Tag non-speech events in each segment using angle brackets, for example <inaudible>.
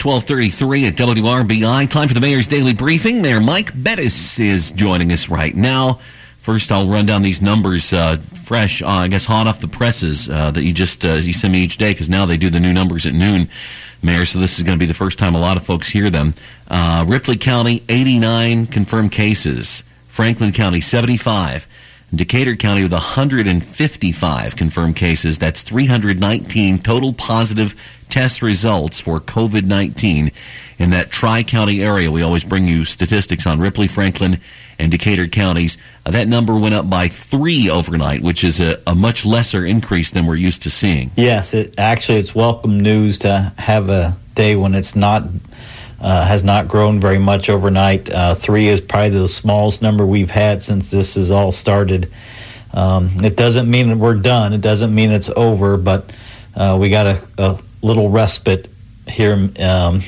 1233 at WRBI. Time for the Mayor's Daily Briefing. Mayor Mike Bettice is joining us right now. First, I'll run down these numbers uh, fresh, uh, I guess, hot off the presses uh, that you just uh, you send me each day because now they do the new numbers at noon, Mayor. So this is going to be the first time a lot of folks hear them. Uh, Ripley County, 89 confirmed cases. Franklin County, 75. Decatur County with 155 confirmed cases. That's 319 total positive test results for COVID 19 in that Tri County area. We always bring you statistics on Ripley, Franklin, and Decatur counties. Uh, that number went up by three overnight, which is a, a much lesser increase than we're used to seeing. Yes, it, actually, it's welcome news to have a day when it's not uh, has not grown very much overnight. Uh, three is probably the smallest number we've had since this has all started. Um, it doesn't mean that we're done. It doesn't mean it's over, but uh, we got a, a, little respite here um,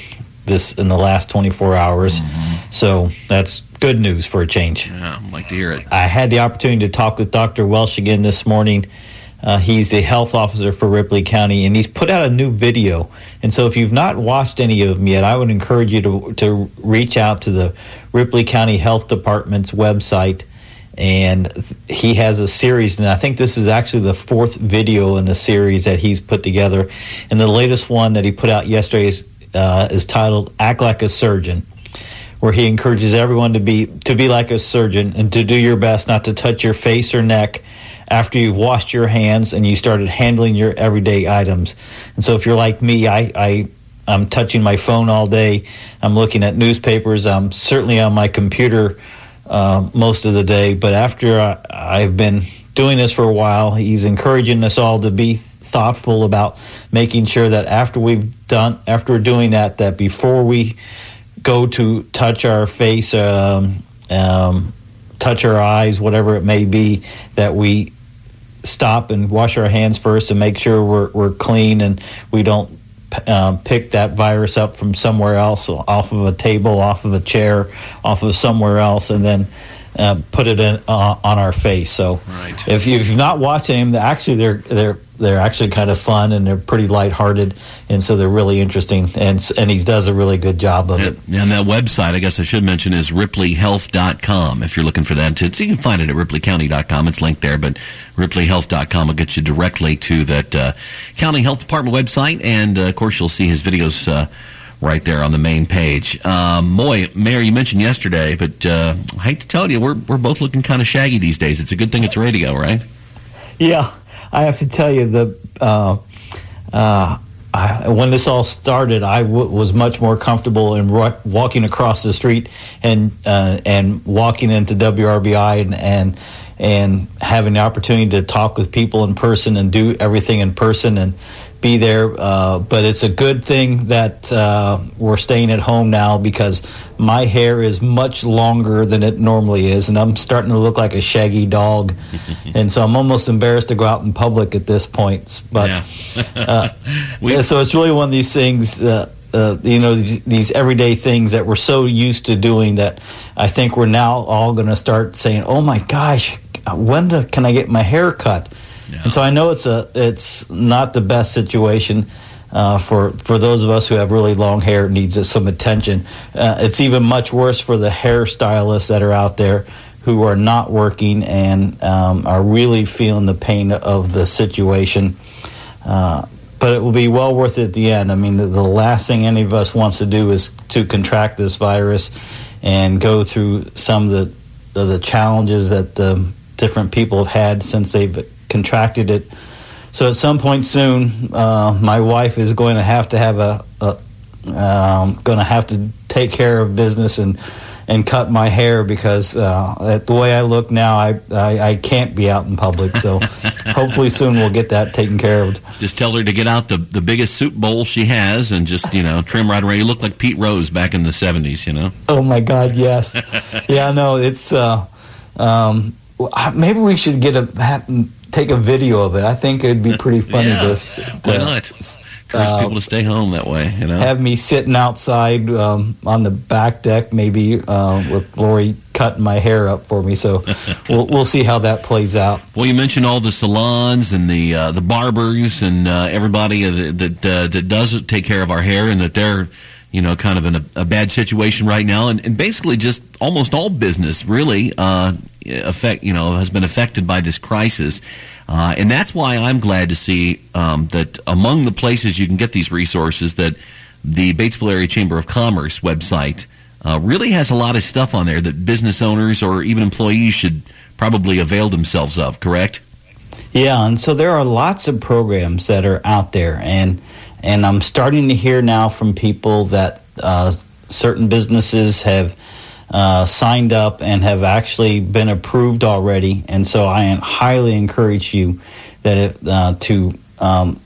this in the last 24 hours. Mm-hmm. So that's good news for a change. Yeah, I'd like to hear it. I had the opportunity to talk with Dr. Welsh again this morning. Uh, he's the health officer for Ripley County, and he's put out a new video. And so, if you've not watched any of them yet, I would encourage you to to reach out to the Ripley County Health Department's website. And he has a series, and I think this is actually the fourth video in the series that he's put together. And the latest one that he put out yesterday is, uh, is titled "Act Like a Surgeon." where he encourages everyone to be to be like a surgeon and to do your best not to touch your face or neck after you've washed your hands and you started handling your everyday items. And so if you're like me, I, I I'm touching my phone all day. I'm looking at newspapers. I'm certainly on my computer uh, most of the day. But after I, I've been doing this for a while, he's encouraging us all to be thoughtful about making sure that after we've done, after doing that, that before we go to touch our face, um, um, touch our eyes, whatever it may be, that we stop and wash our hands first and make sure we're, we're clean and we don't um, pick that virus up from somewhere else, off of a table, off of a chair, off of somewhere else, and then uh, put it in uh, on our face. So, right. if, you, have not watched them, actually they're they're they're actually kind of fun and they're pretty lighthearted, and so they're really interesting. And and he does a really good job of and, it. And that website, I guess I should mention, is ripleyhealth.com. If you're looking for that, so you can find it at ripleycounty.com. It's linked there, but ripleyhealth.com will get you directly to that uh, county health department website, and uh, of course you'll see his videos. Uh, right there on the main page. Um, Moy, Mayor, you mentioned yesterday, but uh, I hate to tell you, we're, we're both looking kind of shaggy these days. It's a good thing it's radio, right? Yeah, I have to tell you the uh, uh, I, when this all started, I w- was much more comfortable in walking across the street and uh, and walking into WRBI and, and and having the opportunity to talk with people in person and do everything in person and be there. Uh, but it's a good thing that uh, we're staying at home now because my hair is much longer than it normally is, and I'm starting to look like a shaggy dog. <laughs> and so I'm almost embarrassed to go out in public at this point. But yeah. uh, <laughs> so it's really one of these things. Uh, uh, you know these, these, everyday things that we're so used to doing that I think we're now all going to start saying, "Oh my gosh, when can I get my hair cut?" Yeah. And so I know it's a it's not the best situation. Uh, for for those of us who have really long hair needs some attention. Uh, it's even much worse for the hairstylists that are out there who are not working and um, are really feeling the pain of the situation. Uh, but it will be well worth it at the end. I mean, the, the, last thing any of us wants to do is to contract this virus and go through some of the the challenges that the different people have had since they've contracted it. So at some point soon, uh, my wife is going to have to have a, a um, going to have to take care of business and and cut my hair because uh, the way I look now, I, I, I can't be out in public. So <laughs> hopefully soon we'll get that taken care of. Just tell her to get out the, the biggest soup bowl she has and just you know trim right away. You look like Pete Rose back in the seventies, you know. Oh my God, yes, <laughs> yeah, no, it's. Uh, um, maybe we should get a take a video of it. I think it'd be pretty <laughs> funny. yeah. This, why not? Encourage uh, people to stay home that way. You know, have me sitting outside um, on the back deck, maybe uh, with Lori cutting my hair up for me. So <laughs> we'll we'll see how that plays out. Well, you mentioned all the salons and the uh, the barbers and uh, everybody that that, uh, that does take care of our hair, and that they're you know, kind of in a, a bad situation right now, and, and, basically just almost all business really uh, affect, you know, has been affected by this crisis, uh, and that's why I'm glad to see um, that among the places you can get these resources that the Batesville Area Chamber of Commerce website uh, really has a lot of stuff on there that business owners or even employees should probably avail themselves of. Correct? Yeah, and so there are lots of programs that are out there, and and I'm starting to hear now from people that uh, certain businesses have. Uh, signed up and have actually been approved already, and so I highly encourage you that it, uh, to um,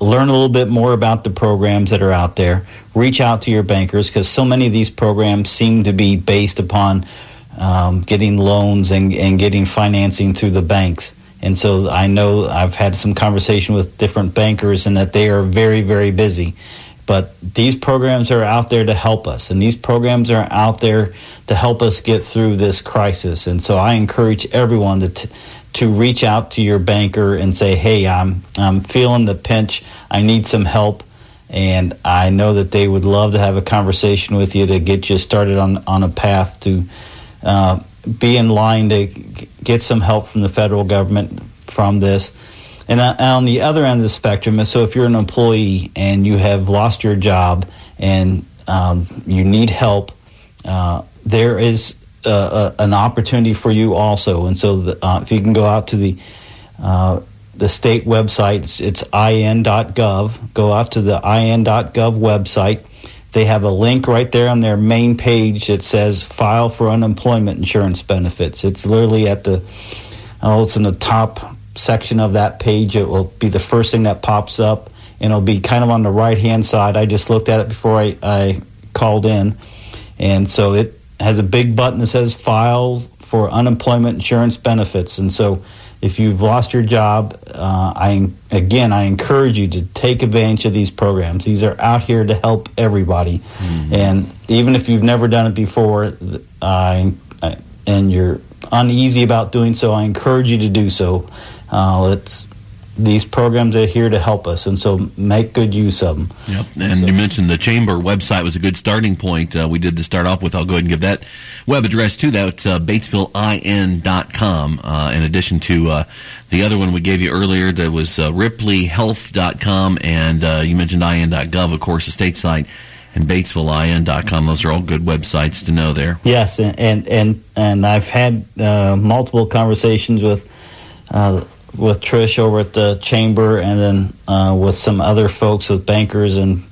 learn a little bit more about the programs that are out there. Reach out to your bankers because so many of these programs seem to be based upon um, getting loans and, and getting financing through the banks. And so I know I've had some conversation with different bankers and that they are very, very busy. But these programs are out there to help us, and these programs are out there to help us get through this crisis. And so I encourage everyone to, t- to reach out to your banker and say, "Hey, I'm I'm feeling the pinch. I need some help." And I know that they would love to have a conversation with you to get you started on on a path to uh, be in line to get some help from the federal government from this. And uh, on the other end of the spectrum, so if you're an employee and you have lost your job and um, you need help, uh, there is uh, an opportunity for you also. And so, the, uh, if you can go out to the uh, the state website, it's, it's in.gov. Go out to the in.gov website. They have a link right there on their main page that says "File for Unemployment Insurance Benefits." It's literally at the oh, it's in the top section of that page. It will be the first thing that pops up, and it'll be kind of on the right hand side. I just looked at it before I, I called in, and so it has a big button that says files for unemployment insurance benefits. And so if you've lost your job, uh, I again I encourage you to take advantage of these programs. These are out here to help everybody, mm-hmm. and even if you've never done it before, I, I, and you're uneasy about doing so, I encourage you to do so. Uh, let's these programs are here to help us, and so make good use of them. Yep. And so. you mentioned the chamber website was a good starting point. Uh, we did to start off with. I'll go ahead and give that web address to that. Uh, BatesvilleIN.com. Uh, in addition to uh, the other one we gave you earlier, that was uh, RipleyHealth.com, and uh, you mentioned IN.gov, of course, the state site. And BatesvilleIN.com. Those are all good websites to know there. Yes, and and and, and I've had uh, multiple conversations with with Trish over at the chamber, and then uh, with some other folks with bankers and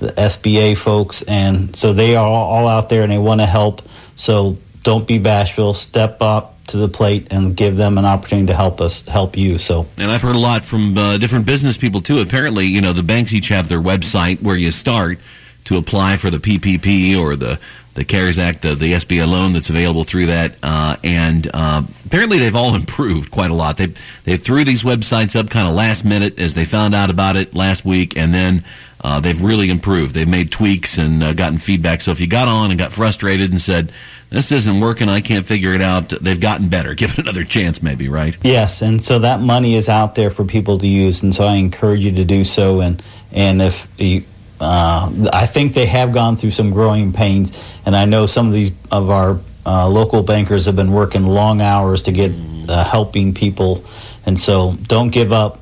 the SBA folks, and so they are all, all out there and they want to help. So don't be bashful. Step up to the plate and give them an opportunity to help us help you. So, and I've heard a lot from uh, different business people too. Apparently, you know, the banks each have their website where you start to apply for the PPP or the the CARES Act, uh, the SBA loan that's available through that, uh, and uh, apparently they've all <laughs> improved quite a lot. They they threw these websites up kind of last minute as they found out about it last week, and then uh, they've really improved. They've made tweaks and uh, gotten feedback. So if you got on and got frustrated and said this isn't working, I can't figure it out, they've gotten better. <laughs> Give it another chance, maybe, right? Yes, and so that money is out there for people to use, and so I encourage you to do so. And and if you uh, I think they have gone through some growing pains, and I know some of these of our uh, local bankers have been working long hours to get uh, helping people, and so don't give up.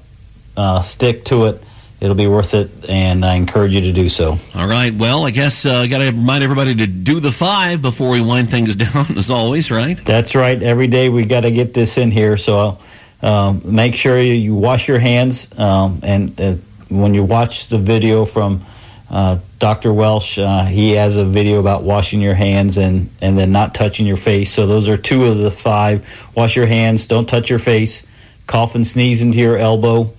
Uh, stick to it. It'll be worth it, and I encourage you to do so. All right. Well, I guess I uh, got to remind everybody to do the five before we wind things <laughs> down, as always, right? That's right. Every day we got to get this in here. So um, make sure you, you wash your hands, um, and uh, when you watch the video from uh, Dr. Welsh, uh, he has a video about washing your hands and, and then not touching your face. So those are two of the five. Wash your hands, don't touch your face, cough and sneeze into your elbow,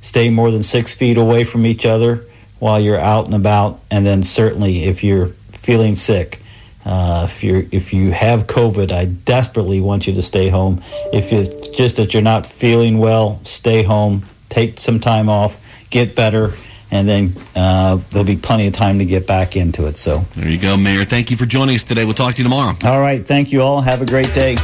stay more than six feet away from each other while you're out and about, and then certainly if you're feeling sick. Uh, if you if you have COVID, I desperately want you to stay home. If it's just that you're not feeling well, stay home. Take some time off. Get better and then uh, there'll be plenty of time to get back into it. So there you go, Mayor. Thank you for joining us today. We'll talk to you tomorrow. All right. Thank you all. Have a great day.